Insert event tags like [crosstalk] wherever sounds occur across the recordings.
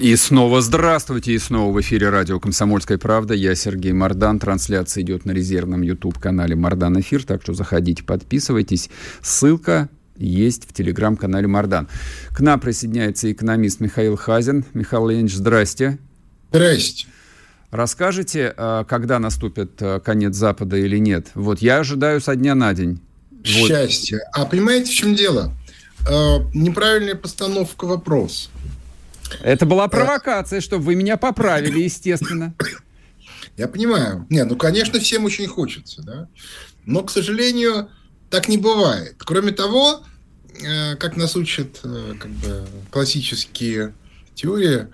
И снова здравствуйте, и снова в эфире радио «Комсомольская правда». Я Сергей Мордан. Трансляция идет на резервном YouTube-канале «Мордан Эфир», так что заходите, подписывайтесь. Ссылка есть в телеграм-канале Мордан. К нам присоединяется экономист Михаил Хазин. Михаил Леонидович, здрасте. Здрасте. Расскажите, а, когда наступит а, конец Запада или нет? Вот я ожидаю со дня на день. Счастье. Вот. А понимаете, в чем дело? Э, неправильная постановка вопроса. Это была провокация, чтобы вы меня поправили, естественно. Я понимаю. Не, ну, конечно, всем очень хочется, да. Но, к сожалению, так не бывает. Кроме того, э, как нас учат э, как бы, классические теории,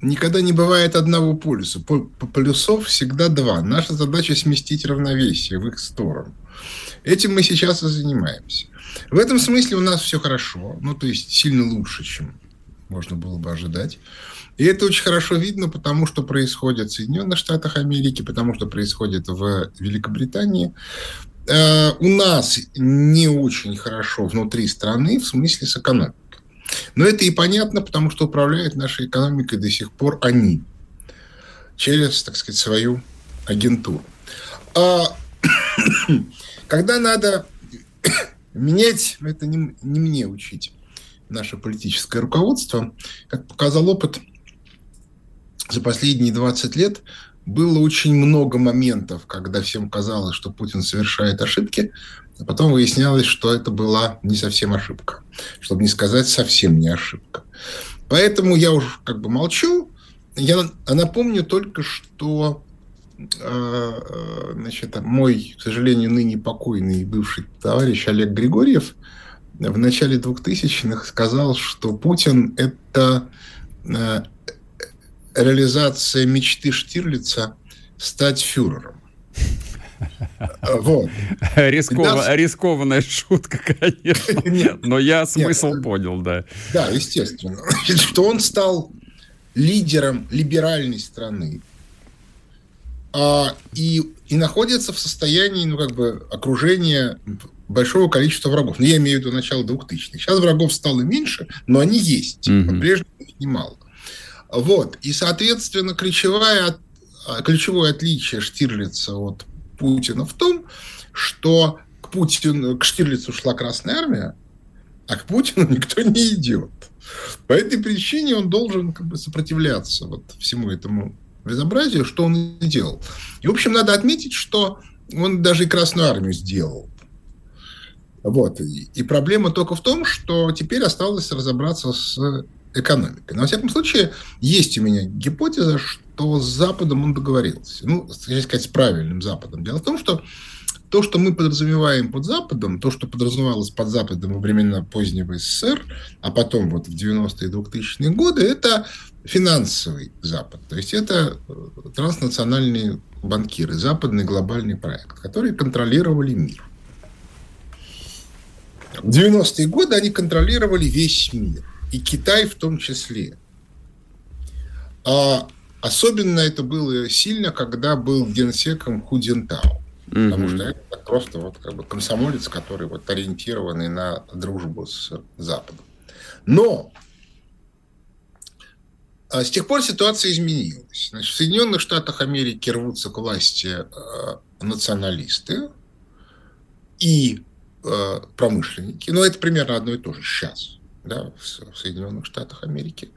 никогда не бывает одного полюса. Полюсов всегда два. Наша задача сместить равновесие в их сторону. Этим мы сейчас и занимаемся. В этом смысле у нас все хорошо. Ну, то есть, сильно лучше, чем можно было бы ожидать. И это очень хорошо видно, потому что происходит в Соединенных Штатах Америки, потому что происходит в Великобритании. Э, у нас не очень хорошо внутри страны, в смысле с экономикой. Но это и понятно, потому что управляют нашей экономикой до сих пор они через, так сказать, свою агентуру. А, [coughs] когда надо [coughs] менять, это не, не мне учить наше политическое руководство. Как показал опыт, за последние 20 лет было очень много моментов, когда всем казалось, что Путин совершает ошибки, а потом выяснялось, что это была не совсем ошибка. Чтобы не сказать, совсем не ошибка. Поэтому я уже как бы молчу. Я напомню только, что э, значит, мой, к сожалению, ныне покойный бывший товарищ Олег Григорьев – в начале 2000-х сказал, что Путин – это э, реализация мечты Штирлица стать фюрером. [laughs] Вот. Рисков... Да. Рискованная шутка, конечно. [laughs] Нет, но я смысл нет, понял, да. Да, естественно. [laughs] Что он стал лидером либеральной страны. А, и, и находится в состоянии, ну, как бы, окружения большого количества врагов. Ну, я имею в виду начало 2000-х. Сейчас врагов стало меньше, но они есть. Mm-hmm. По-прежнему их немало. Вот. И, соответственно, ключевое, ключевое отличие Штирлица от Путина в том, что к Путину, к Штирлицу шла Красная Армия, а к Путину [laughs] никто не идет. По этой причине он должен как бы сопротивляться вот всему этому безобразию, что он и делал. И, в общем, надо отметить, что он даже и Красную Армию сделал. Вот. И проблема только в том, что теперь осталось разобраться с экономикой. Но, во всяком случае, есть у меня гипотеза, что с Западом он договорился. Ну, сказать, с правильным Западом. Дело в том, что то, что мы подразумеваем под Западом, то, что подразумевалось под Западом во времена позднего СССР, а потом вот в 90-е и 2000-е годы, это финансовый Запад. То есть это э, транснациональные банкиры, западный глобальный проект, которые контролировали мир. В 90-е годы они контролировали весь мир, и Китай в том числе. А особенно это было сильно, когда был генсеком Ху Цзинтао. Mm-hmm. Потому что это просто вот как бы комсомолец, который вот ориентированный на дружбу с Западом. Но а с тех пор ситуация изменилась. Значит, в Соединенных Штатах Америки рвутся к власти э, националисты и промышленники. Но это примерно одно и то же сейчас да, в Соединенных Штатах Америки.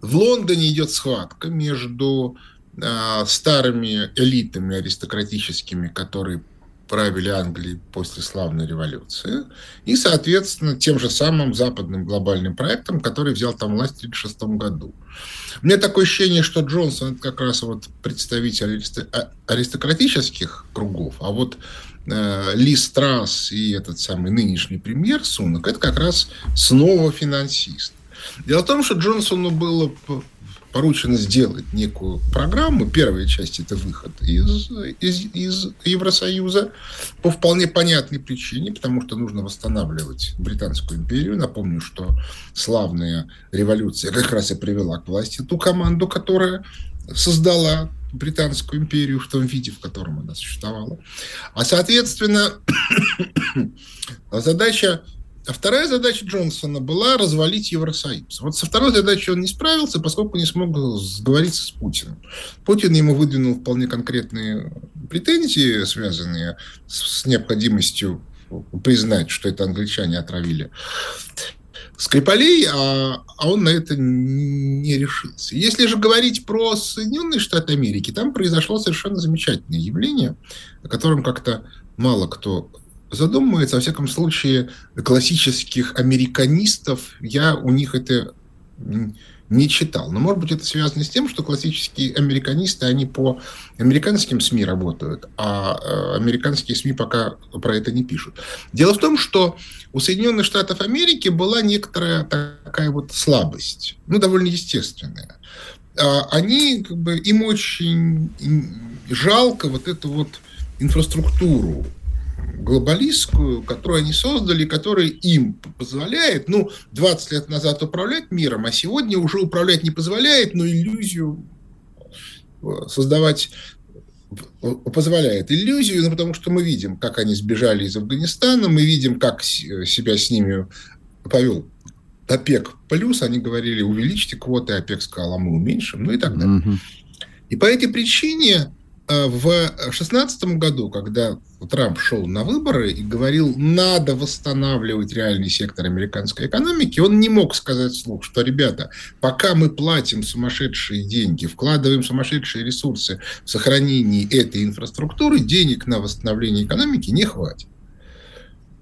В Лондоне идет схватка между э, старыми элитами аристократическими, которые правили Англией после славной революции, и, соответственно, тем же самым западным глобальным проектом, который взял там власть в 1936 году. У меня такое ощущение, что Джонсон – это как раз вот представитель а, аристократических кругов, а вот э, Ли Страс и этот самый нынешний премьер Сунок – это как раз снова финансист. Дело в том, что Джонсону было поручено сделать некую программу. Первая часть – это выход из, из, из Евросоюза по вполне понятной причине, потому что нужно восстанавливать Британскую империю. Напомню, что славная революция как раз и привела к власти ту команду, которая создала Британскую империю в том виде, в котором она существовала. А, соответственно, [coughs] задача а вторая задача Джонсона была развалить Евросоюз. Вот со второй задачей он не справился, поскольку не смог сговориться с Путиным. Путин ему выдвинул вполне конкретные претензии, связанные с необходимостью признать, что это англичане отравили Скрипалей, а, а он на это не решился. Если же говорить про Соединенные Штаты Америки, там произошло совершенно замечательное явление, о котором как-то мало кто задумывается. Во всяком случае, классических американистов я у них это не читал. Но, может быть, это связано с тем, что классические американисты, они по американским СМИ работают, а э, американские СМИ пока про это не пишут. Дело в том, что у Соединенных Штатов Америки была некоторая такая вот слабость, ну, довольно естественная. А, они, как бы, им очень жалко вот эту вот инфраструктуру глобалистскую, которую они создали, которая им позволяет, ну, 20 лет назад управлять миром, а сегодня уже управлять не позволяет, но иллюзию э, создавать э, позволяет иллюзию, ну, потому что мы видим, как они сбежали из Афганистана, мы видим, как себя с ними повел ОПЕК плюс, они говорили, увеличьте квоты, ОПЕК сказал, а мы уменьшим, ну и так далее. Угу. И по этой причине э, в 2016 году, когда Трамп шел на выборы и говорил, надо восстанавливать реальный сектор американской экономики, он не мог сказать вслух, что, ребята, пока мы платим сумасшедшие деньги, вкладываем сумасшедшие ресурсы в сохранение этой инфраструктуры, денег на восстановление экономики не хватит.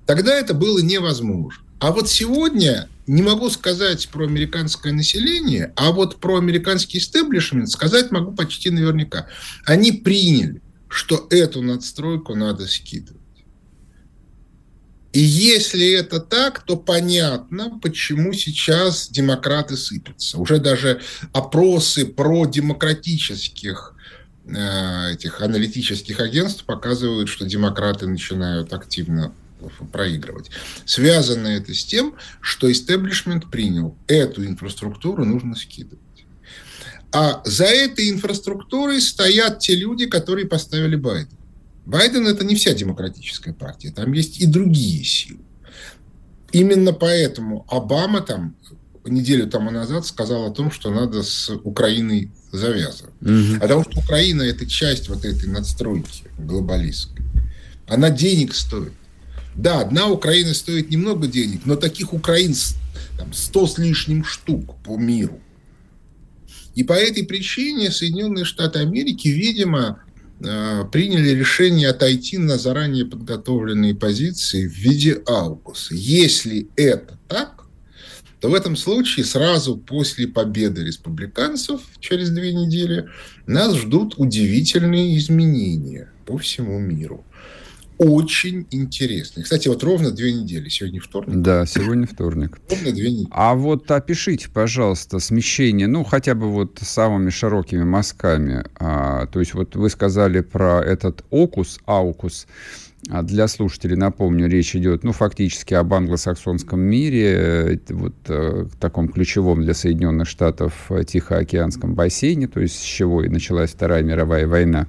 Тогда это было невозможно. А вот сегодня не могу сказать про американское население, а вот про американский истеблишмент сказать могу почти наверняка. Они приняли что эту надстройку надо скидывать. И если это так, то понятно, почему сейчас демократы сыпятся. Уже даже опросы про демократических э, этих аналитических агентств показывают, что демократы начинают активно проигрывать. Связано это с тем, что истеблишмент принял эту инфраструктуру нужно скидывать. А за этой инфраструктурой стоят те люди, которые поставили Байдена. Байден – это не вся демократическая партия, там есть и другие силы. Именно поэтому Обама там неделю тому назад сказал о том, что надо с Украиной завязывать. Угу. Потому что Украина – это часть вот этой надстройки глобалистской. Она денег стоит. Да, одна Украина стоит немного денег, но таких Украин там, 100 с лишним штук по миру. И по этой причине Соединенные Штаты Америки, видимо, э, приняли решение отойти на заранее подготовленные позиции в виде аукуса. Если это так, то в этом случае сразу после победы республиканцев через две недели нас ждут удивительные изменения по всему миру очень интересный. Кстати, вот ровно две недели. Сегодня вторник. Да, сегодня вторник. Ровно две недели. А вот опишите, пожалуйста, смещение, ну, хотя бы вот самыми широкими мазками. А, то есть вот вы сказали про этот окус, аукус. А для слушателей напомню, речь идет, ну, фактически об англосаксонском мире, э, вот э, таком ключевом для Соединенных Штатов э, Тихоокеанском бассейне, то есть с чего и началась Вторая мировая война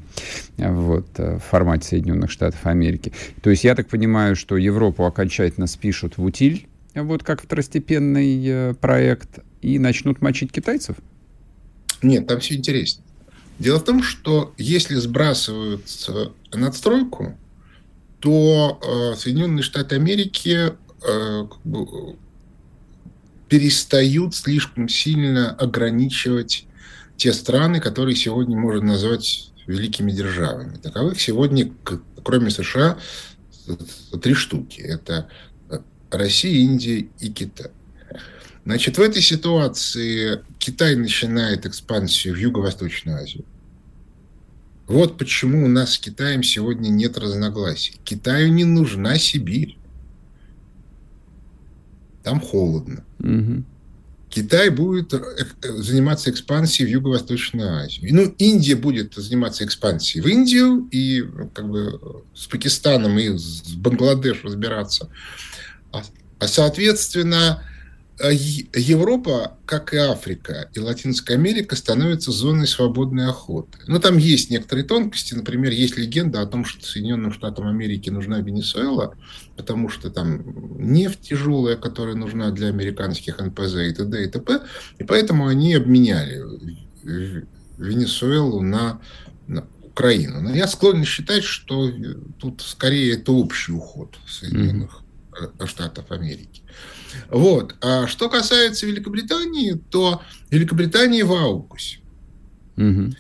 вот, в формате Соединенных Штатов Америки. То есть я так понимаю, что Европу окончательно спишут в утиль, вот как второстепенный проект, и начнут мочить китайцев? Нет, там все интереснее. Дело в том, что если сбрасывают надстройку, то э, Соединенные Штаты Америки э, перестают слишком сильно ограничивать те страны, которые сегодня можно назвать великими державами. Таковых сегодня, кроме США, три штуки. Это Россия, Индия и Китай. Значит, в этой ситуации Китай начинает экспансию в Юго-Восточную Азию. Вот почему у нас с Китаем сегодня нет разногласий. Китаю не нужна Сибирь. Там холодно. Угу. Китай будет э, заниматься экспансией в Юго-Восточную Азию. Ну, Индия будет заниматься экспансией в Индию и как бы с Пакистаном и с Бангладеш разбираться. А, а соответственно, Э, Европа, как и Африка и Латинская Америка, становятся зоной свободной охоты. Но там есть некоторые тонкости. Например, есть легенда о том, что Соединенным Штатам Америки нужна Венесуэла, потому что там нефть тяжелая, которая нужна для американских НПЗ и т.д. и т.п. И поэтому они обменяли Венесуэлу на, на Украину. Но я склонен считать, что тут скорее это общий уход Соединенных mm-hmm. Штатов Америки. Вот. А что касается Великобритании, то Великобритания в аукусе. Угу.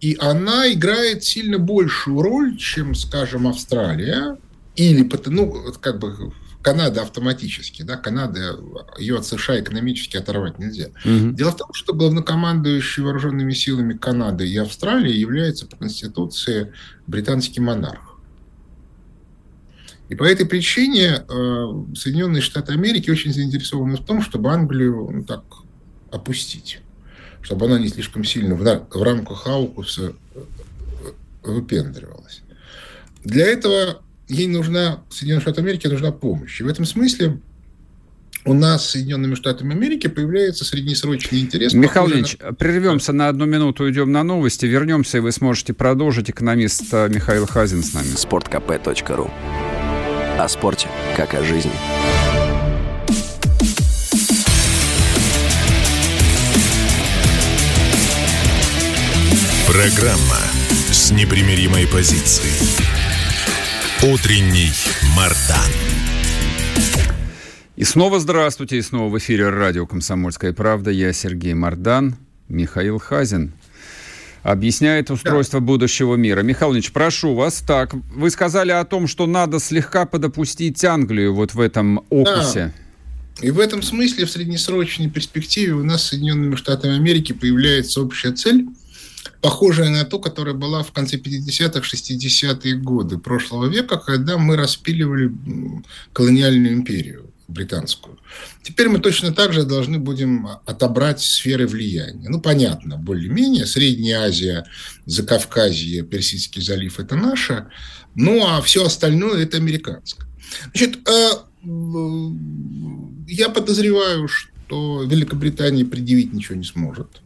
И она играет сильно большую роль, чем, скажем, Австралия или, ну, как бы Канада автоматически, да, Канада, ее от США экономически оторвать нельзя. Угу. Дело в том, что главнокомандующий вооруженными силами Канады и Австралии является по Конституции британский монарх. И по этой причине э, Соединенные Штаты Америки очень заинтересованы в том, чтобы Англию ну, так опустить, чтобы она не слишком сильно в, в рамках Аукуса э, выпендривалась. Для этого ей нужна, Соединенным Штатам Америки нужна помощь. И в этом смысле у нас с Соединенными Штатами Америки появляется среднесрочный интерес. Михаил Ильич, на... прервемся на одну минуту, уйдем на новости, вернемся, и вы сможете продолжить. Экономист э, Михаил Хазин с нами. Спорткп.ру о спорте, как о жизни. Программа с непримиримой позицией. Утренний Мардан. И снова здравствуйте, и снова в эфире радио «Комсомольская правда». Я Сергей Мардан, Михаил Хазин объясняет устройство да. будущего мира. Михаил Ильич, прошу вас. Так, вы сказали о том, что надо слегка подопустить Англию вот в этом окусе. Да. И в этом смысле в среднесрочной перспективе у нас с Соединенными Штатами Америки появляется общая цель, похожая на ту, которая была в конце 50-х, 60-е годы прошлого века, когда мы распиливали колониальную империю британскую. Теперь мы точно так же должны будем отобрать сферы влияния. Ну, понятно, более-менее. Средняя Азия, Закавказье, Персидский залив – это наше. Ну, а все остальное – это американское. Значит, э, я подозреваю, что Великобритания предъявить ничего не сможет.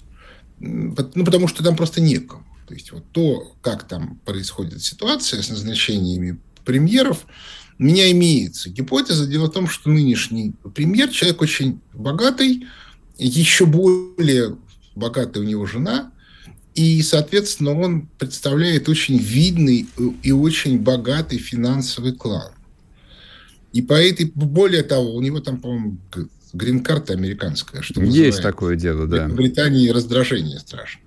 Ну, потому что там просто некому. То есть вот то, как там происходит ситуация с назначениями премьеров – у меня имеется гипотеза. Дело в том, что нынешний премьер, человек очень богатый, еще более богатая у него жена, и, соответственно, он представляет очень видный и очень богатый финансовый клан. И по этой, более того, у него там, по-моему, грин-карта американская. Что Есть такое дело, да. В Британии раздражение страшно.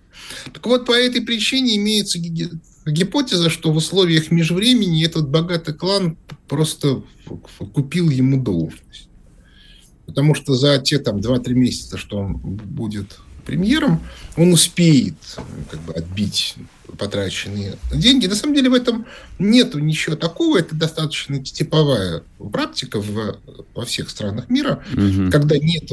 Так вот, по этой причине имеется гипотеза, что в условиях межвремени этот богатый клан просто купил ему должность. Потому что за те там 2-3 месяца, что он будет премьером, он успеет как бы, отбить потраченные деньги. На самом деле в этом нет ничего такого. Это достаточно типовая практика в, во всех странах мира, угу. когда нет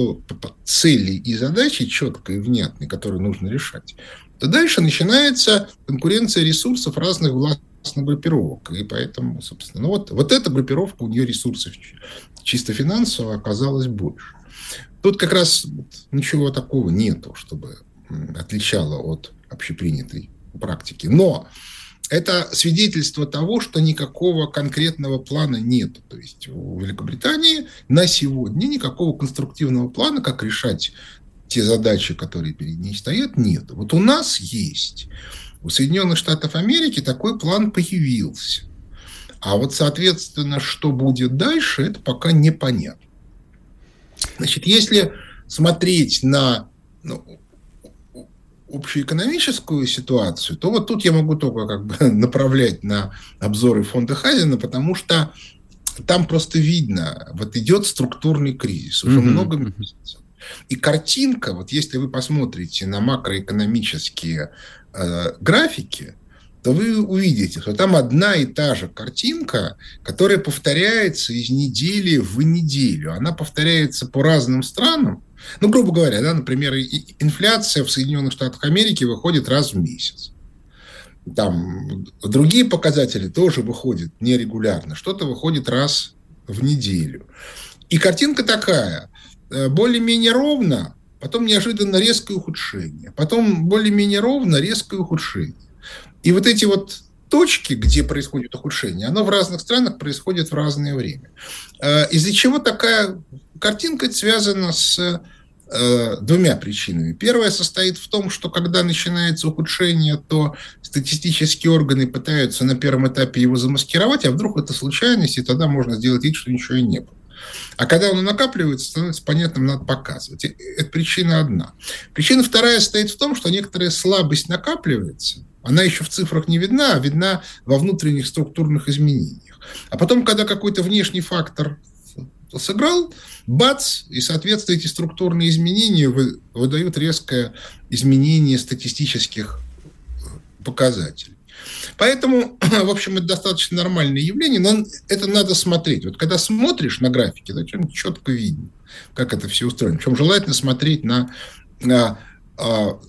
цели и задачи четкой и внятной, которые нужно решать то дальше начинается конкуренция ресурсов разных властных группировок. И поэтому, собственно, ну вот, вот эта группировка, у нее ресурсов чисто финансово оказалось больше. Тут как раз ничего такого нету, чтобы отличало от общепринятой практики. Но это свидетельство того, что никакого конкретного плана нет. То есть у Великобритании на сегодня никакого конструктивного плана, как решать те задачи, которые перед ней стоят, нет. Вот у нас есть. У Соединенных Штатов Америки такой план появился. А вот, соответственно, что будет дальше, это пока непонятно. Значит, если смотреть на ну, общеэкономическую ситуацию, то вот тут я могу только как бы [laughs] направлять на обзоры фонда Хазина, потому что там просто видно, вот идет структурный кризис уже mm-hmm. много месяцев. И картинка, вот если вы посмотрите на макроэкономические э, графики, то вы увидите, что там одна и та же картинка, которая повторяется из недели в неделю. Она повторяется по разным странам, Ну, грубо говоря, да, например, инфляция в Соединенных Штатах Америки выходит раз в месяц. Там другие показатели тоже выходят нерегулярно. Что-то выходит раз в неделю. И картинка такая. Э, более-менее ровно, потом неожиданно резкое ухудшение. Потом более-менее ровно, резкое ухудшение. И вот эти вот точки, где происходит ухудшение, оно в разных странах происходит в разное время. Э, из-за чего такая картинка связана с э, двумя причинами. Первая состоит в том, что когда начинается ухудшение, то статистические органы пытаются на первом этапе его замаскировать, а вдруг это случайность, и тогда можно сделать вид, что ничего и не было. А когда оно накапливается, становится понятным, надо показывать. Это причина одна. Причина вторая состоит в том, что некоторая слабость накапливается, она еще в цифрах не видна, а видна во внутренних структурных изменениях. А потом, когда какой-то внешний фактор сыграл, бац, и, соответственно, эти структурные изменения выдают резкое изменение статистических э, показателей. Поэтому, [clears throat] в общем, это достаточно нормальное явление, но это надо смотреть. Вот когда смотришь на графики, да, четко видно, как это все устроено. Причем желательно смотреть на, на а,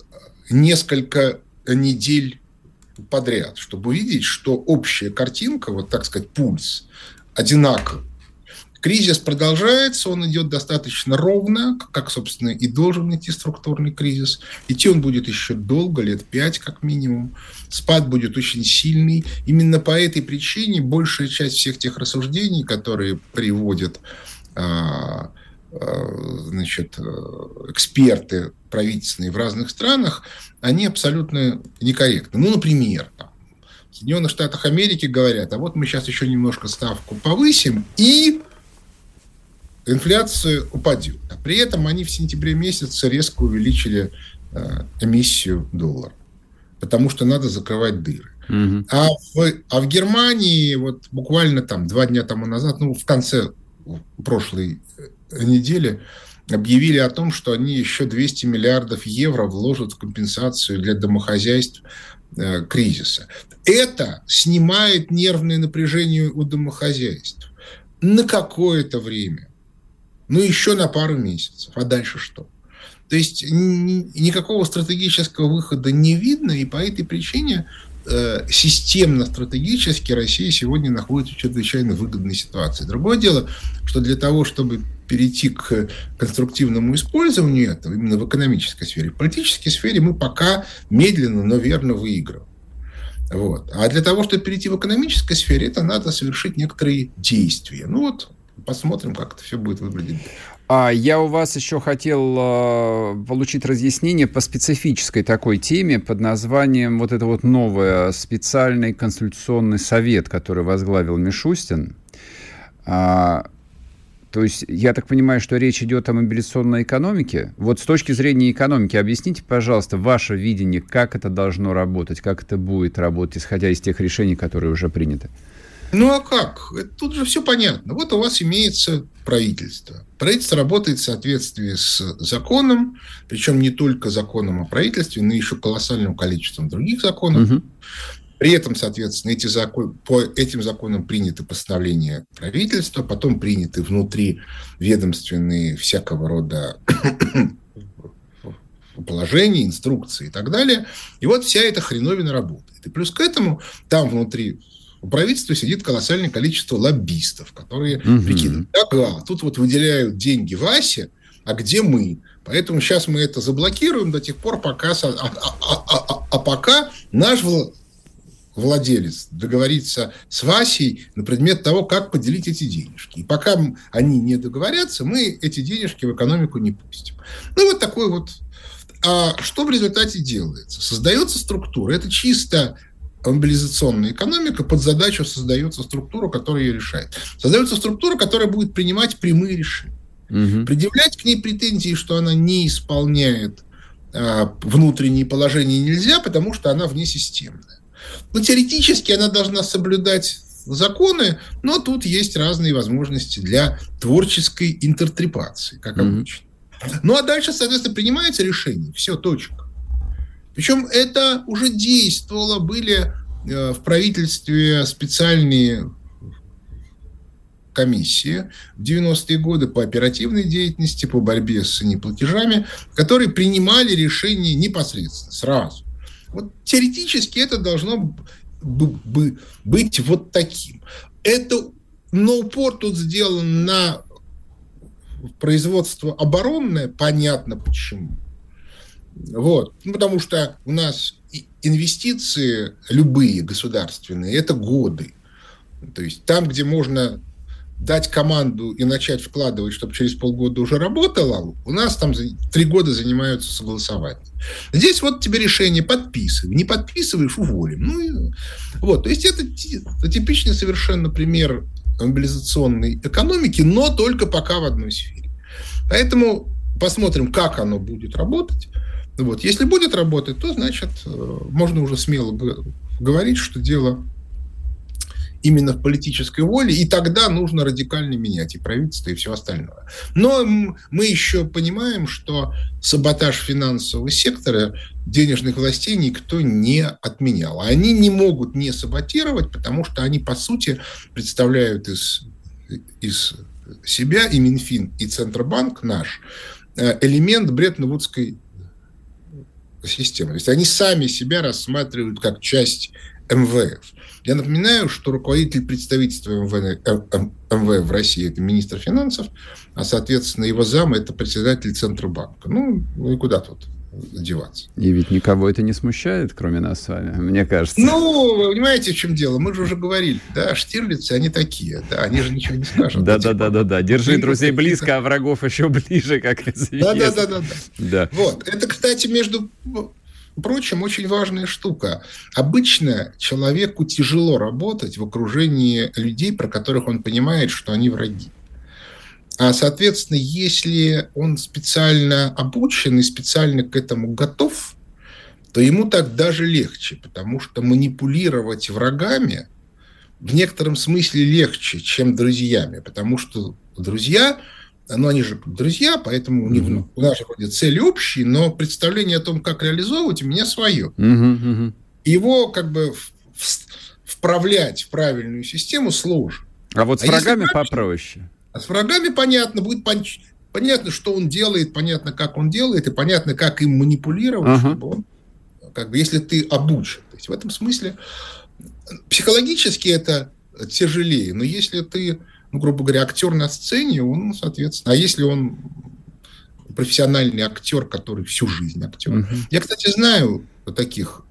несколько недель подряд, чтобы увидеть, что общая картинка, вот так сказать, пульс одинаковый. Кризис продолжается, он идет достаточно ровно, как, собственно, и должен идти структурный кризис. Идти он будет еще долго, лет пять как минимум. Спад будет очень сильный. Именно по этой причине большая часть всех тех рассуждений, которые приводят а, значит, эксперты правительственные в разных странах, они абсолютно некорректны. Ну, например, там, в Соединенных Штатах Америки говорят, а вот мы сейчас еще немножко ставку повысим, и инфляция упадет. А при этом они в сентябре месяце резко увеличили э, эмиссию доллара, потому что надо закрывать дыры. Угу. А, в, а в Германии вот буквально там два дня тому назад, ну, в конце прошлой э, недели, объявили о том, что они еще 200 миллиардов евро вложат в компенсацию для домохозяйств э, кризиса. Это снимает нервное напряжение у домохозяйств на какое-то время ну, еще на пару месяцев. А дальше что? То есть никакого стратегического выхода не видно, и по этой причине системно-стратегически Россия сегодня находится в чрезвычайно выгодной ситуации. Другое дело, что для того, чтобы перейти к конструктивному использованию этого именно в экономической сфере, в политической сфере мы пока медленно, но верно выигрываем. Вот. А для того, чтобы перейти в экономической сфере, это надо совершить некоторые действия. Ну вот, посмотрим, как это все будет выглядеть. А я у вас еще хотел э, получить разъяснение по специфической такой теме под названием вот это вот новое специальный консультационный совет, который возглавил Мишустин. А, то есть я так понимаю, что речь идет о мобилизационной экономике. Вот с точки зрения экономики объясните, пожалуйста, ваше видение, как это должно работать, как это будет работать, исходя из тех решений, которые уже приняты. Ну а как? Тут же все понятно. Вот у вас имеется правительство. Правительство работает в соответствии с законом, причем не только законом о правительстве, но еще колоссальным количеством других законов. Угу. При этом, соответственно, эти закон, по этим законам приняты постановления правительства, потом приняты внутри ведомственные всякого рода [coughs] положения, инструкции и так далее. И вот вся эта хреновина работает. И плюс к этому там внутри у правительства сидит колоссальное количество лоббистов, которые угу. прикидывают, ага, тут вот выделяют деньги Васе, а где мы? Поэтому сейчас мы это заблокируем до тех пор, пока... А, а, а, а, а пока наш владелец договорится с Васей на предмет того, как поделить эти денежки. И пока они не договорятся, мы эти денежки в экономику не пустим. Ну, вот такой вот... А что в результате делается? Создается структура. Это чисто мобилизационная экономика, под задачу создается структура, которая ее решает. Создается структура, которая будет принимать прямые решения. Угу. Предъявлять к ней претензии, что она не исполняет а, внутренние положения нельзя, потому что она внесистемная. Но теоретически она должна соблюдать законы, но тут есть разные возможности для творческой интерпретации, как mm обычно. Ну а дальше, соответственно, принимается решение. Все, точка. Причем это уже действовало, были э, в правительстве специальные комиссии в 90-е годы по оперативной деятельности, по борьбе с неплатежами, которые принимали решения непосредственно, сразу. Вот теоретически это должно бы быть вот таким. Это, но упор тут сделан на производство оборонное, понятно почему. Вот. Ну, потому что у нас инвестиции любые государственные – это годы. То есть там, где можно дать команду и начать вкладывать, чтобы через полгода уже работало, у нас там три года занимаются согласованием. Здесь вот тебе решение подписывай. Не подписываешь – уволим. Ну, и, вот. То есть это, типичный совершенно пример мобилизационной экономики, но только пока в одной сфере. Поэтому посмотрим, как оно будет работать. Вот. Если будет работать, то, значит, э, можно уже смело говорить, что дело именно в политической воле, и тогда нужно радикально менять и правительство, и все остальное. Но мы еще понимаем, что саботаж финансового сектора денежных властей никто не отменял. Они не могут не саботировать, потому что они, по сути, представляют из, из себя и Минфин, и Центробанк наш э, элемент Бреттон-Вудской системы. То есть они сами себя рассматривают как часть МВФ. Я напоминаю, что руководитель представительства МВФ, МВФ в России – это министр финансов, а, соответственно, его зам – это председатель Центробанка. Ну, ну и куда тут? Деваться. И ведь никого это не смущает, кроме нас с вами, мне кажется. Ну, вы понимаете, в чем дело? Мы же уже говорили, да, штирлицы, они такие, да, они же ничего не скажут. Да, да, да, да, да. Держи друзей близко, а врагов еще ближе, как известно. Да, да, да, да. Да. Вот. Это, кстати, между прочим, очень важная штука. Обычно человеку тяжело работать в окружении людей, про которых он понимает, что они враги. А, соответственно, если он специально обучен и специально к этому готов, то ему так даже легче, потому что манипулировать врагами в некотором смысле легче, чем друзьями, потому что друзья, ну, они же друзья, поэтому у, них, mm-hmm. у нас вроде цели общие, но представление о том, как реализовывать, у меня свое. Mm-hmm. Его как бы вправлять в правильную систему сложно. А вот с а врагами попроще. А с врагами понятно, будет понятно, что он делает, понятно, как он делает, и понятно, как им манипулировать, ага. чтобы он, как бы, если ты обучен. То есть в этом смысле психологически это тяжелее, но если ты, ну, грубо говоря, актер на сцене, он, соответственно, а если он профессиональный актер, который всю жизнь актер. Угу. Я, кстати, знаю таких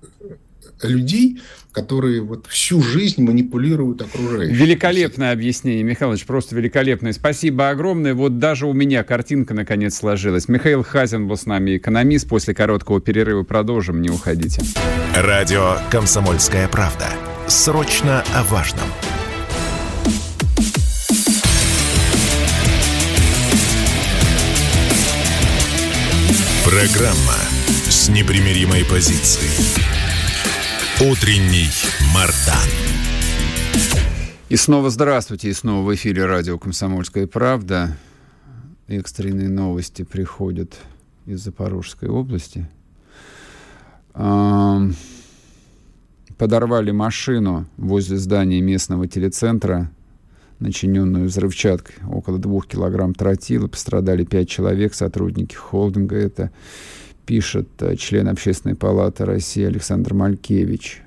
людей, которые вот всю жизнь манипулируют окружающими. Великолепное объяснение, Михайлович, просто великолепное. Спасибо огромное. Вот даже у меня картинка наконец сложилась. Михаил Хазин был с нами, экономист. После короткого перерыва продолжим, не уходите. Радио «Комсомольская правда». Срочно о важном. Программа с непримиримой позицией. Утренний Мардан. И снова здравствуйте, и снова в эфире радио «Комсомольская правда». Экстренные новости приходят из Запорожской области. Подорвали машину возле здания местного телецентра, начиненную взрывчаткой. Около двух килограмм тротила. Пострадали пять человек, сотрудники холдинга. Это пишет э, член Общественной палаты России Александр Малькевич.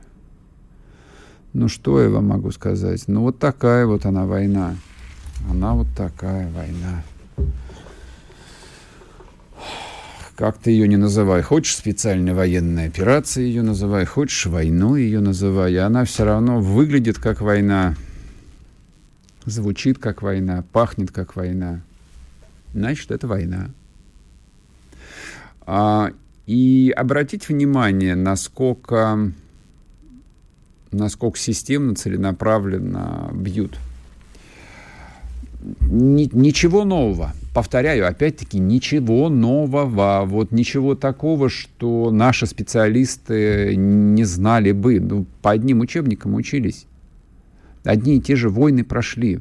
Ну, что я вам могу сказать? Ну, вот такая вот она война. Она вот такая война. Как ты ее не называй. Хочешь специальной военной операции ее называй, хочешь войну ее называй. Она все равно выглядит как война, звучит как война, пахнет как война. Значит, это война. А, и обратить внимание, насколько, насколько системно, целенаправленно бьют. Ни, ничего нового. Повторяю, опять-таки, ничего нового. Вот ничего такого, что наши специалисты не знали бы. Ну, по одним учебникам учились. Одни и те же войны прошли.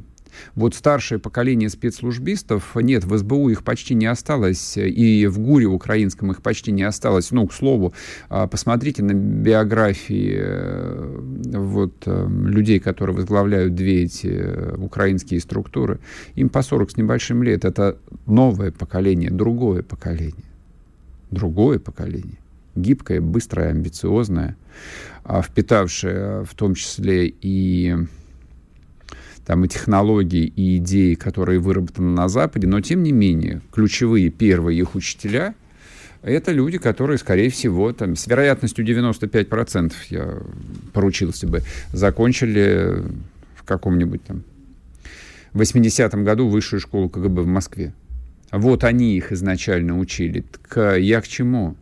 Вот старшее поколение спецслужбистов, нет, в СБУ их почти не осталось, и в ГУРе украинском их почти не осталось. Ну, к слову, а, посмотрите на биографии э, вот, э, людей, которые возглавляют две эти э, украинские структуры. Им по 40 с небольшим лет. Это новое поколение, другое поколение. Другое поколение. Гибкое, быстрое, амбициозное, а, впитавшее в том числе и там и технологии, и идеи, которые выработаны на Западе, но тем не менее ключевые первые их учителя — это люди, которые, скорее всего, там, с вероятностью 95% я поручился бы, закончили в каком-нибудь там 80-м году высшую школу КГБ в Москве. Вот они их изначально учили. К, я к чему?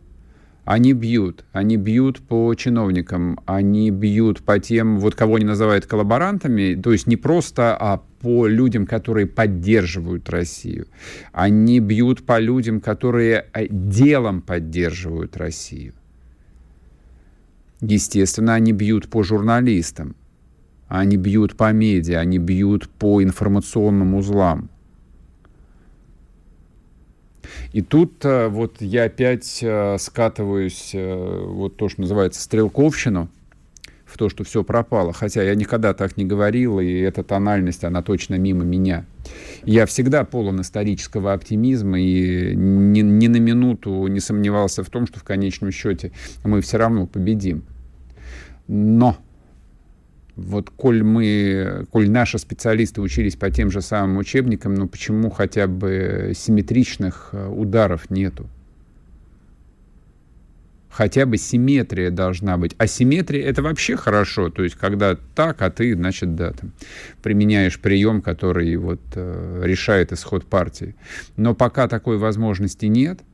Они бьют, они бьют по чиновникам, они бьют по тем, вот кого они называют коллаборантами, то есть не просто, а по людям, которые поддерживают Россию. Они бьют по людям, которые э, делом поддерживают Россию. Естественно, они бьют по журналистам, они бьют по медиа, они бьют по информационным узлам. И тут э, вот я опять э, скатываюсь, э, вот то, что называется стрелковщину, в то, что все пропало. Хотя я никогда так не говорил, и эта тональность, она точно мимо меня. Я всегда полон исторического оптимизма и ни, ни на минуту не сомневался в том, что в конечном счете мы все равно победим. Но вот коль мы, коль наши специалисты учились по тем же самым учебникам, ну почему хотя бы симметричных э, ударов нету? Хотя бы симметрия должна быть. А симметрия это вообще хорошо. То есть, когда так, а ты, значит, да, там, применяешь прием, который вот, э, решает исход партии. Но пока такой возможности нет –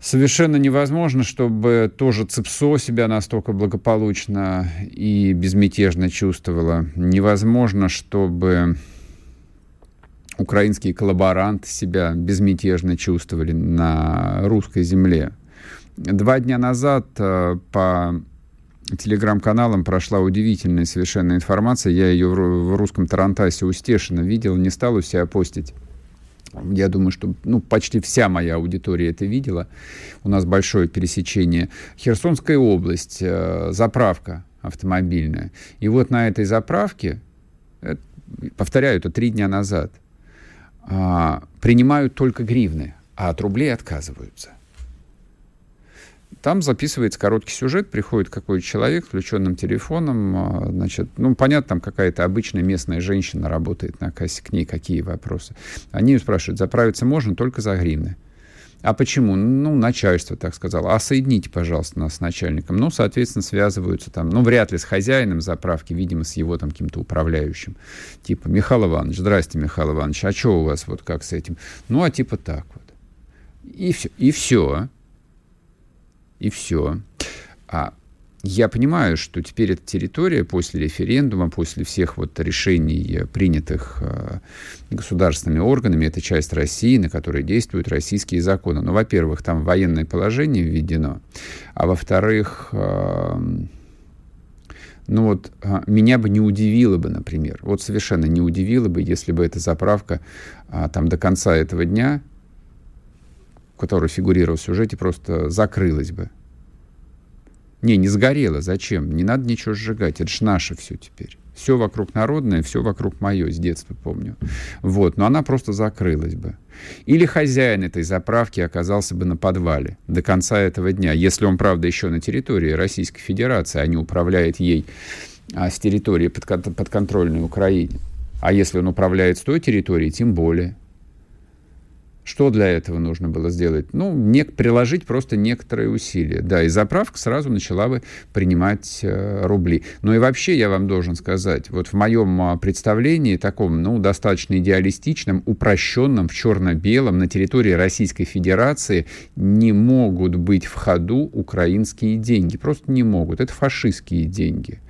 Совершенно невозможно, чтобы тоже ЦИПСО себя настолько благополучно и безмятежно чувствовало. Невозможно, чтобы украинские коллаборанты себя безмятежно чувствовали на русской земле. Два дня назад э, по телеграм-каналам прошла удивительная совершенно информация. Я ее в русском Тарантасе у Стешина видел, не стал у себя постить. Я думаю, что ну, почти вся моя аудитория это видела. У нас большое пересечение. Херсонская область, э, заправка автомобильная. И вот на этой заправке, это, повторяю, это три дня назад, э, принимают только гривны, а от рублей отказываются. Там записывается короткий сюжет, приходит какой-то человек с включенным телефоном, а, значит, ну, понятно, там какая-то обычная местная женщина работает на кассе, к ней какие вопросы. Они спрашивают, заправиться можно только за гривны. А почему? Ну, начальство так сказало. А соедините, пожалуйста, нас с начальником. Ну, соответственно, связываются там, ну, вряд ли с хозяином заправки, видимо, с его там каким-то управляющим. Типа, Михаил Иванович, здрасте, Михаил Иванович, а что у вас вот как с этим? Ну, а типа так вот. И все. И все и все. А я понимаю, что теперь эта территория после референдума, после всех вот решений, принятых э, государственными органами, это часть России, на которой действуют российские законы. Ну, во-первых, там военное положение введено, а во-вторых, э, ну вот э, меня бы не удивило бы, например, вот совершенно не удивило бы, если бы эта заправка э, там до конца этого дня который фигурировал в сюжете, просто закрылась бы. Не, не сгорела. Зачем? Не надо ничего сжигать. Это ж наше все теперь. Все вокруг народное, все вокруг мое, с детства помню. Вот, но она просто закрылась бы. Или хозяин этой заправки оказался бы на подвале до конца этого дня, если он, правда, еще на территории Российской Федерации, а не управляет ей а, с территории под, подконтрольной Украине. А если он управляет с той территорией, тем более. Что для этого нужно было сделать? Ну, не, приложить просто некоторые усилия. Да, и заправка сразу начала бы принимать э, рубли. Ну и вообще, я вам должен сказать, вот в моем а, представлении, таком, ну, достаточно идеалистичном, упрощенном, в черно-белом, на территории Российской Федерации не могут быть в ходу украинские деньги. Просто не могут. Это фашистские деньги.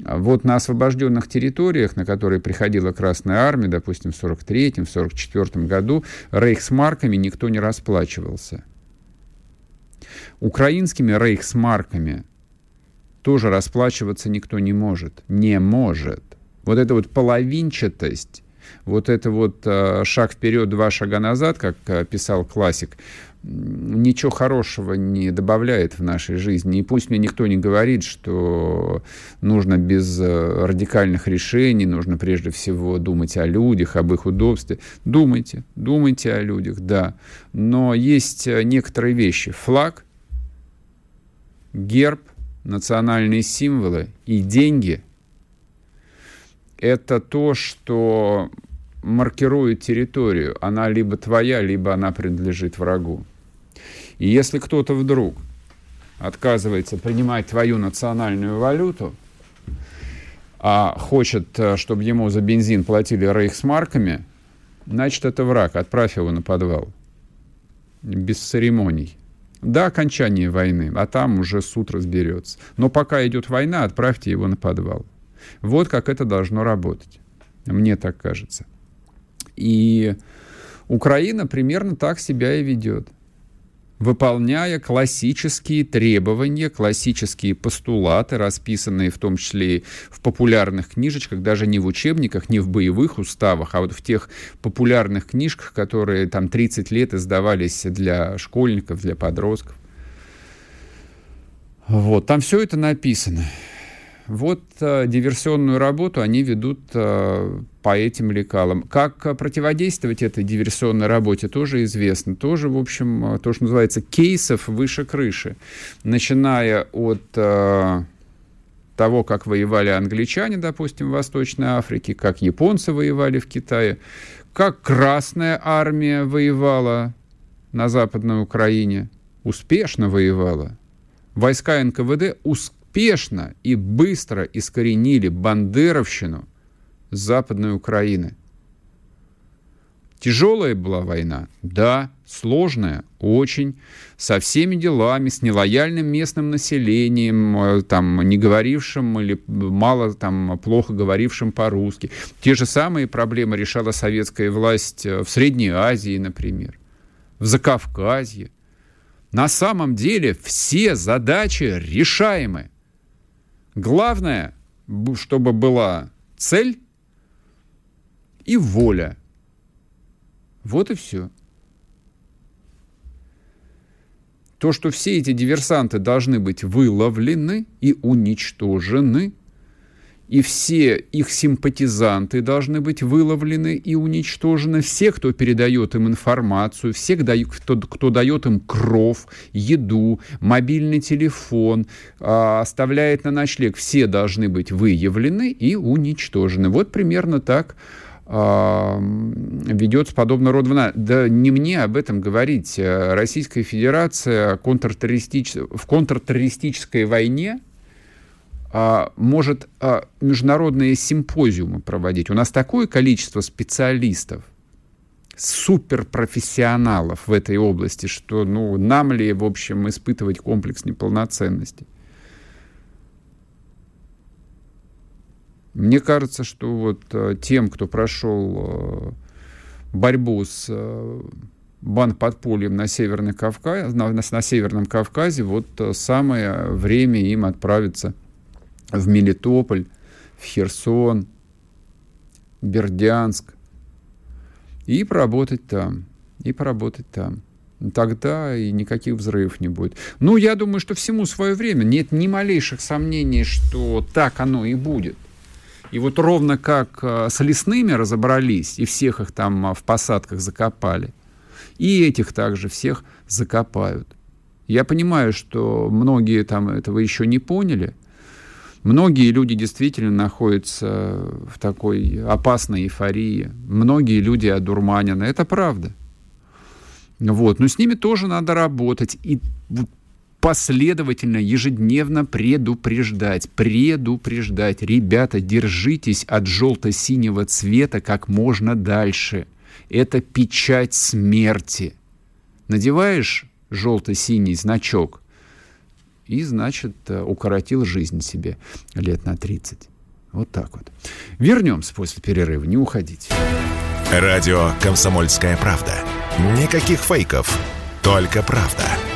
Вот на освобожденных территориях, на которые приходила Красная Армия, допустим, в 43-м, в 44-м году, рейхсмарками никто не расплачивался. Украинскими рейхсмарками тоже расплачиваться никто не может. Не может. Вот эта вот половинчатость, вот это вот э, шаг вперед, два шага назад, как э, писал классик, ничего хорошего не добавляет в нашей жизни. И пусть мне никто не говорит, что нужно без э, радикальных решений, нужно прежде всего думать о людях, об их удобстве. Думайте, думайте о людях, да. Но есть некоторые вещи. Флаг, герб, национальные символы и деньги – это то, что маркирует территорию. Она либо твоя, либо она принадлежит врагу. И если кто-то вдруг отказывается принимать твою национальную валюту, а хочет, э, чтобы ему за бензин платили рейхсмарками, значит, это враг. Отправь его на подвал. Без церемоний. До окончания войны, а там уже суд разберется. Но пока идет война, отправьте его на подвал. Вот как это должно работать. Мне так кажется. И Украина примерно так себя и ведет выполняя классические требования, классические постулаты, расписанные в том числе и в популярных книжечках, даже не в учебниках, не в боевых уставах, а вот в тех популярных книжках, которые там 30 лет издавались для школьников, для подростков. Вот, там все это написано. Вот э, диверсионную работу они ведут э, по этим лекалам. Как э, противодействовать этой диверсионной работе, тоже известно. Тоже, в общем, э, то, что называется кейсов выше крыши. Начиная от э, того, как воевали англичане, допустим, в Восточной Африке, как японцы воевали в Китае, как Красная Армия воевала на Западной Украине, успешно воевала. Войска НКВД успешно и быстро искоренили бандеровщину Западной Украины. Тяжелая была война? Да, сложная, очень, со всеми делами, с нелояльным местным населением, э, там, не говорившим или мало, там, плохо говорившим по-русски. Те же самые проблемы решала советская власть э, в Средней Азии, например, в Закавказье. На самом деле все задачи решаемы. Главное, чтобы была цель и воля. Вот и все. То, что все эти диверсанты должны быть выловлены и уничтожены, и все их симпатизанты должны быть выловлены и уничтожены, все, кто передает им информацию, все, кто, дает им кров, еду, мобильный телефон, э, оставляет на ночлег, все должны быть выявлены и уничтожены. Вот примерно так ведется подобного рода война. Да не мне об этом говорить. Российская Федерация контртеррористич... в контртеррористической войне а, может а, международные симпозиумы проводить. У нас такое количество специалистов, суперпрофессионалов в этой области, что ну, нам ли, в общем, испытывать комплекс неполноценности. Мне кажется, что вот а, тем, кто прошел борьбу с банподпольем на, Северный Кавказ, на, на Северном Кавказе, вот самое время им отправиться в Мелитополь, в Херсон, Бердянск и поработать там, и поработать там. Тогда и никаких взрывов не будет. Ну, я думаю, что всему свое время. Нет ни малейших сомнений, что так оно и будет. И вот ровно как э, с лесными разобрались, и всех их там э, в посадках закопали, и этих также всех закопают. Я понимаю, что многие там этого еще не поняли – Многие люди действительно находятся в такой опасной эйфории. Многие люди одурманены. Это правда. Вот. Но с ними тоже надо работать. И последовательно, ежедневно предупреждать, предупреждать. Ребята, держитесь от желто-синего цвета как можно дальше. Это печать смерти. Надеваешь желто-синий значок, и, значит, э, укоротил жизнь себе лет на 30. Вот так вот. Вернемся после перерыва, не уходите. Радио «Комсомольская правда». Никаких фейков, только правда.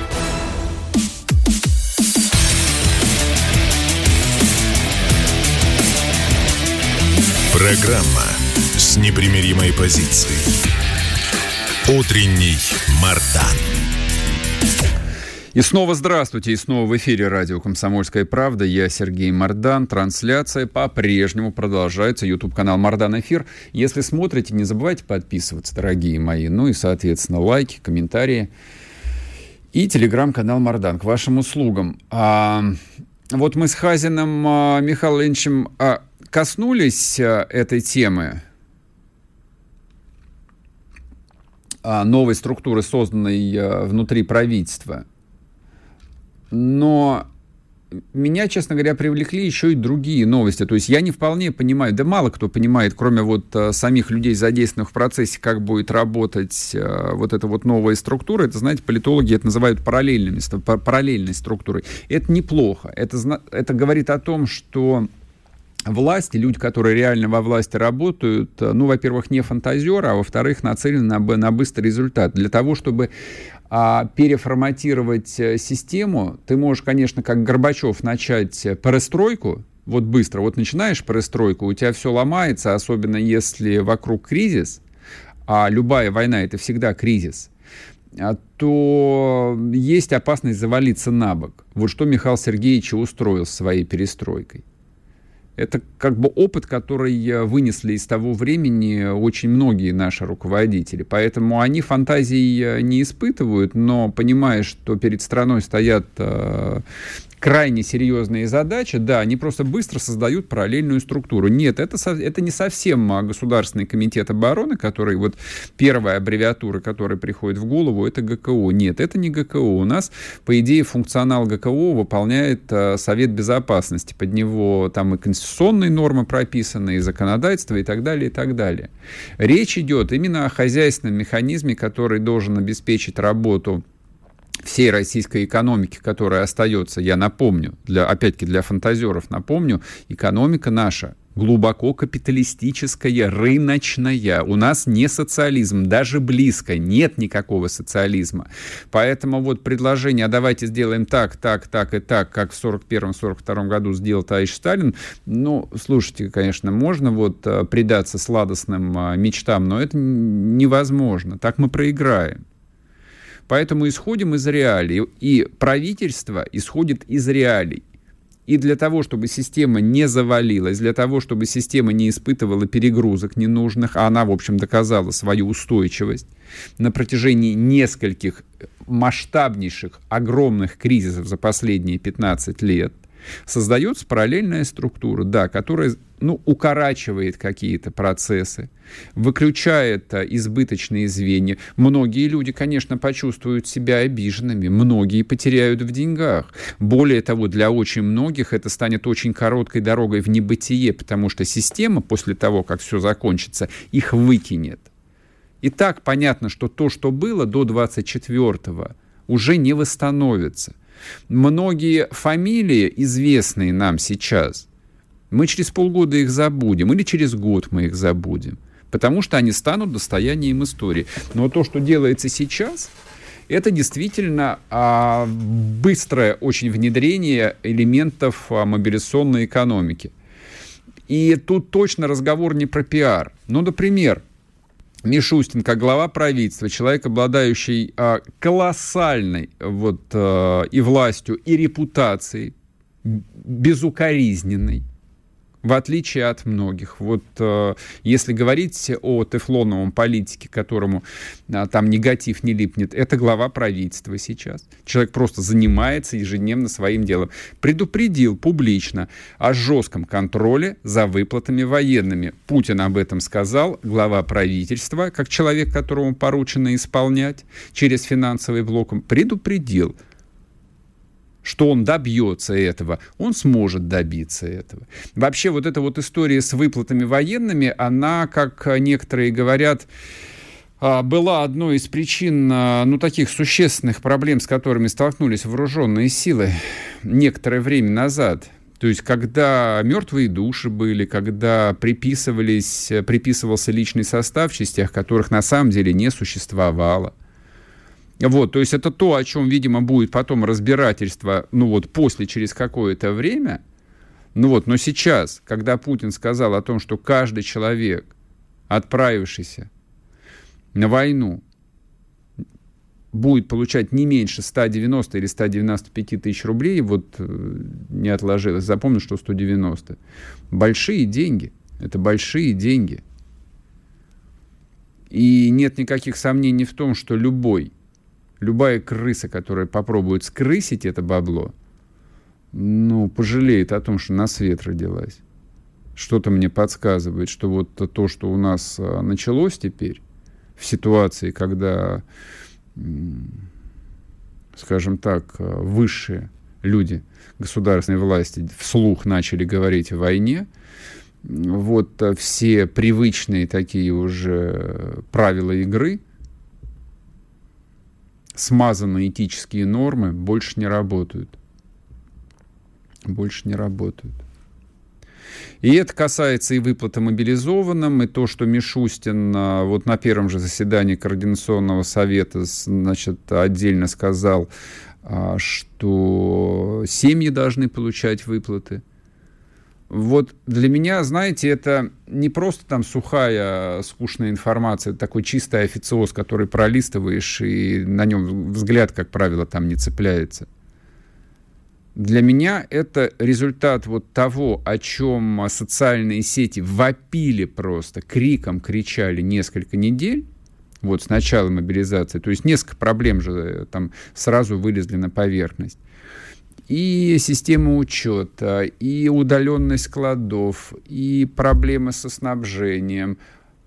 Программа с непримиримой позицией. Утренний Мардан. И снова здравствуйте, и снова в эфире радио «Комсомольская правда». Я Сергей Мордан. Трансляция по-прежнему продолжается. YouTube-канал «Мордан Эфир». Если смотрите, не забывайте подписываться, дорогие мои. Ну и, соответственно, лайки, комментарии. И телеграм-канал «Мордан» к вашим услугам. А, вот мы с Хазиным а, Михаилом Ильичем а, коснулись а, этой темы а, новой структуры, созданной а, внутри правительства – но меня, честно говоря, привлекли еще и другие новости. То есть я не вполне понимаю, да мало кто понимает, кроме вот а, самих людей, задействованных в процессе, как будет работать вот эта вот новая структура. Это, знаете, политологи это называют параллельными, параллельной структурой. Это неплохо. Это, это говорит о том, что власти, люди, которые реально во власти работают, ну, во-первых, не фантазеры, а во-вторых, нацелены на, на быстрый результат. Для того, чтобы а переформатировать э, систему, ты можешь, конечно, как Горбачев, начать э, перестройку, вот быстро, вот начинаешь перестройку, у тебя все ломается, особенно если вокруг кризис, а любая война это всегда кризис, а то есть опасность завалиться на бок. Вот что Михаил Сергеевич устроил своей перестройкой. Это как бы опыт, который э, вынесли из того времени очень многие наши руководители. Поэтому они фантазий э, не испытывают, но понимая, что перед страной стоят э, крайне серьезные задачи, да, они просто быстро создают параллельную структуру. Нет, это, это не совсем а, Государственный комитет обороны, который вот первая аббревиатура, которая приходит в голову, это ГКО. Нет, это не ГКО. У нас, по идее, функционал ГКО выполняет а, Совет Безопасности. Под него там и конституционные нормы прописаны, и законодательство, и так далее, и так далее. Речь идет именно о хозяйственном механизме, который должен обеспечить работу всей российской экономики, которая остается, я напомню, для, опять-таки для фантазеров напомню, экономика наша глубоко капиталистическая, рыночная. У нас не социализм, даже близко, нет никакого социализма. Поэтому вот предложение, а давайте сделаем так, так, так и так, как в 41-42 году сделал товарищ Сталин, ну, слушайте, конечно, можно вот э, предаться сладостным э, мечтам, но это невозможно. Так мы проиграем. Поэтому исходим из реалий. И правительство исходит из реалий. И для того, чтобы система не завалилась, для того, чтобы система не испытывала перегрузок ненужных, а она, в общем, доказала свою устойчивость на протяжении нескольких масштабнейших, огромных кризисов за последние 15 лет – Создается параллельная структура, да, которая ну, укорачивает какие-то процессы, выключает а, избыточные звенья. Многие люди, конечно, почувствуют себя обиженными, многие потеряют в деньгах. Более того, для очень многих это станет очень короткой дорогой в небытие, потому что система после того, как все закончится, их выкинет. И так понятно, что то, что было до 24-го, уже не восстановится – Многие фамилии, известные нам сейчас, мы через полгода их забудем, или через год мы их забудем, потому что они станут достоянием истории. Но то, что делается сейчас, это действительно а, быстрое очень внедрение элементов а, мобилизационной экономики. И тут точно разговор не про пиар. Ну, например, Мишустин, как глава правительства, человек, обладающий а, колоссальной вот, а, и властью, и репутацией, безукоризненной, в отличие от многих. Вот э, если говорить о тефлоновом политике, которому э, там негатив не липнет, это глава правительства сейчас. Человек просто занимается ежедневно своим делом. Предупредил публично о жестком контроле за выплатами военными. Путин об этом сказал, глава правительства, как человек, которому поручено исполнять через финансовый блок, предупредил что он добьется этого, он сможет добиться этого. Вообще вот эта вот история с выплатами военными, она, как некоторые говорят, а, была одной из причин а, ну, таких существенных проблем, с которыми столкнулись вооруженные силы некоторое время назад. То есть, когда мертвые души были, когда приписывались, приписывался личный состав в частях, которых на самом деле не существовало – вот, то есть это то, о чем, видимо, будет потом разбирательство, ну вот после, через какое-то время. Ну вот, но сейчас, когда Путин сказал о том, что каждый человек, отправившийся на войну, будет получать не меньше 190 или 195 тысяч рублей, вот э, не отложилось, запомнил, что 190. Большие деньги. Это большие деньги. И нет никаких сомнений в том, что любой, любая крыса, которая попробует скрысить это бабло – ну, пожалеет о том, что на свет родилась. Что-то мне подсказывает, что вот то, что у нас а, началось теперь, в ситуации, когда, скажем так, а, высшие люди государственной власти вслух начали говорить о войне, вот а, все привычные такие уже правила игры, смазанные этические нормы больше не работают больше не работают. И это касается и выплаты мобилизованным, и то, что Мишустин а, вот на первом же заседании Координационного совета значит, отдельно сказал, а, что семьи должны получать выплаты. Вот для меня, знаете, это не просто там сухая, скучная информация, такой чистый официоз, который пролистываешь, и на нем взгляд, как правило, там не цепляется. Для меня это результат вот того, о чем социальные сети вопили просто, криком кричали несколько недель, вот с начала мобилизации. То есть несколько проблем же э, там сразу вылезли на поверхность. И система учета, и удаленность складов, и проблемы со снабжением,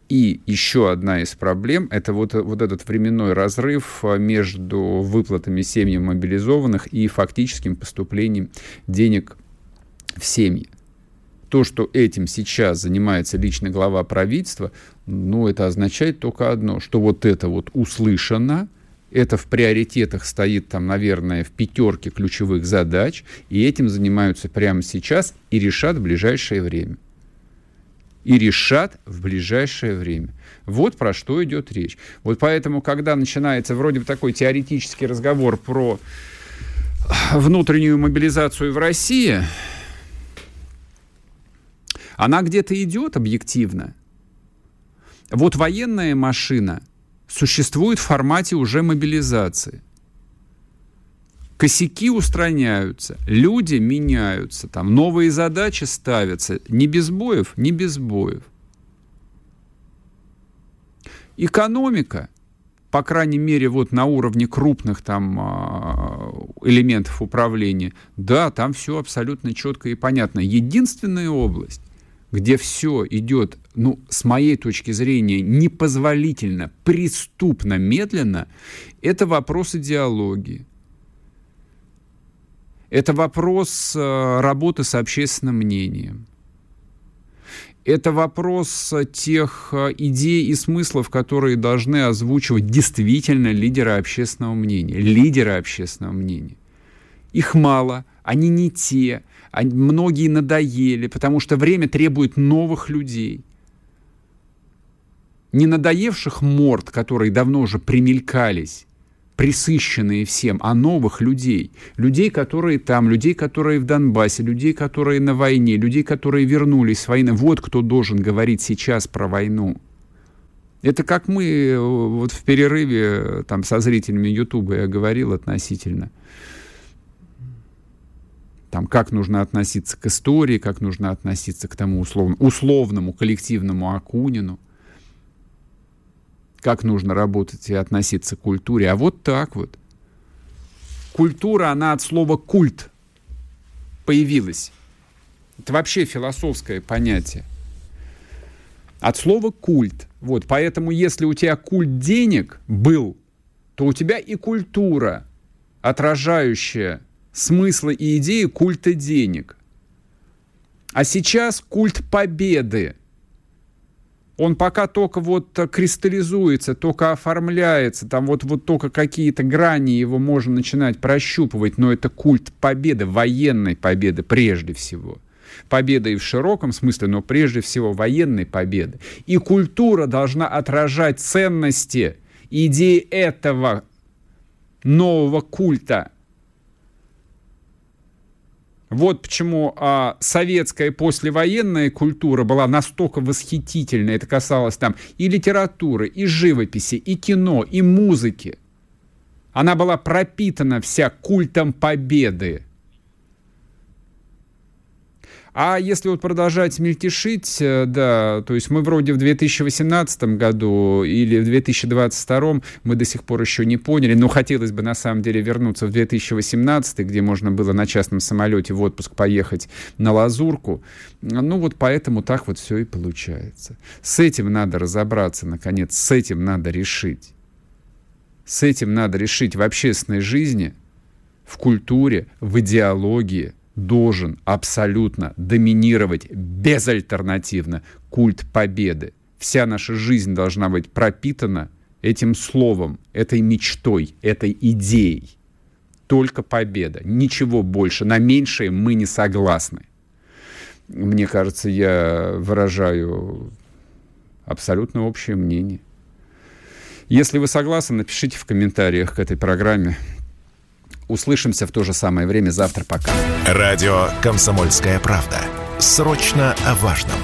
и еще одна из проблем – это вот, вот этот временной разрыв а, между выплатами семьям мобилизованных и фактическим поступлением денег в семьи. То, что этим сейчас занимается лично глава правительства, ну, это означает только одно, что вот это вот услышано, это в приоритетах стоит там, наверное, в пятерке ключевых задач, и этим занимаются прямо сейчас и решат в ближайшее время и решат в ближайшее время. Вот про что идет речь. Вот поэтому, когда начинается вроде бы такой теоретический разговор про внутреннюю мобилизацию в России, она где-то идет объективно. Вот военная машина существует в формате уже мобилизации косяки устраняются, люди меняются, там новые задачи ставятся, не без боев, не без боев. Экономика, по крайней мере, вот на уровне крупных там а, элементов управления, да, там все абсолютно четко и понятно. Единственная область, где все идет, ну, с моей точки зрения, непозволительно, преступно медленно, это вопрос идеологии. Это вопрос э, работы с общественным мнением. Это вопрос э, тех э, идей и смыслов, которые должны озвучивать действительно лидеры общественного мнения. Лидеры общественного мнения. Их мало, они не те, они, многие надоели, потому что время требует новых людей. Не надоевших морд, которые давно уже примелькались, присыщенные всем, а новых людей. Людей, которые там, людей, которые в Донбассе, людей, которые на войне, людей, которые вернулись с войны. Вот кто должен говорить сейчас про войну. Это как мы э, вот в перерыве э, там со зрителями Ютуба я говорил относительно там, как нужно относиться к истории, как нужно относиться к тому условно, условному коллективному Акунину как нужно работать и относиться к культуре, а вот так вот. Культура, она от слова культ появилась. Это вообще философское понятие. От слова культ. Вот, поэтому если у тебя культ денег был, то у тебя и культура, отражающая смыслы и идеи культа денег. А сейчас культ победы он пока только вот кристаллизуется, только оформляется, там вот, вот только какие-то грани его можно начинать прощупывать, но это культ победы, военной победы прежде всего. Победа и в широком смысле, но прежде всего военной победы. И культура должна отражать ценности, идеи этого нового культа. Вот почему а, советская послевоенная культура была настолько восхитительна. Это касалось там и литературы, и живописи, и кино, и музыки. Она была пропитана вся культом победы. А если вот продолжать мельтешить, э, да, то есть мы вроде в 2018 году или в 2022 мы до сих пор еще не поняли, но хотелось бы на самом деле вернуться в 2018, где можно было на частном самолете в отпуск поехать на Лазурку. Ну вот поэтому так вот все и получается. С этим надо разобраться, наконец, с этим надо решить. С этим надо решить в общественной жизни, в культуре, в идеологии – должен абсолютно доминировать безальтернативно культ победы. Вся наша жизнь должна быть пропитана этим словом, этой мечтой, этой идеей. Только победа, ничего больше. На меньшее мы не согласны. Мне кажется, я выражаю абсолютно общее мнение. Если вы согласны, напишите в комментариях к этой программе. Услышимся в то же самое время завтра. Пока. Радио «Комсомольская правда». Срочно о важном.